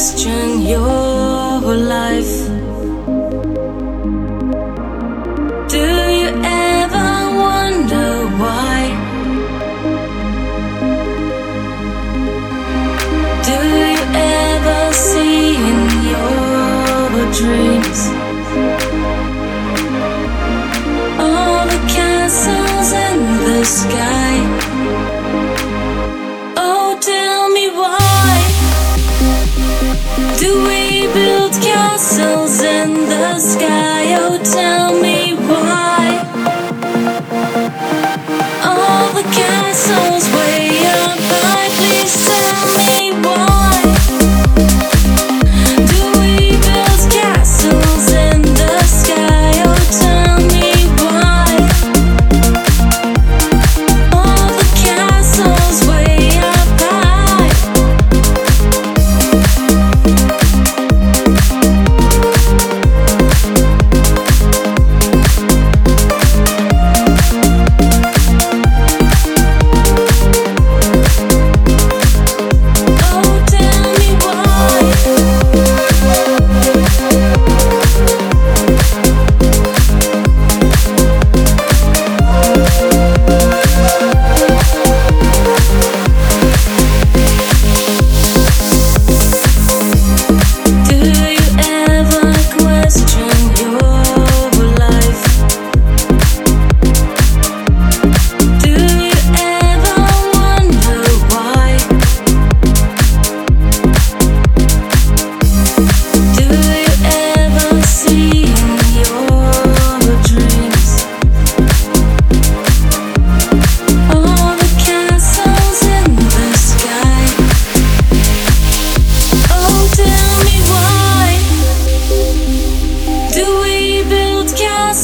question your life? Do you ever wonder why? Do you ever see in your dreams all the castles in the sky?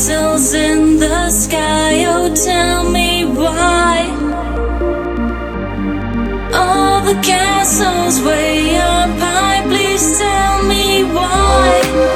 castles in the sky. Oh, tell me why. All the castles way up high, please tell me why.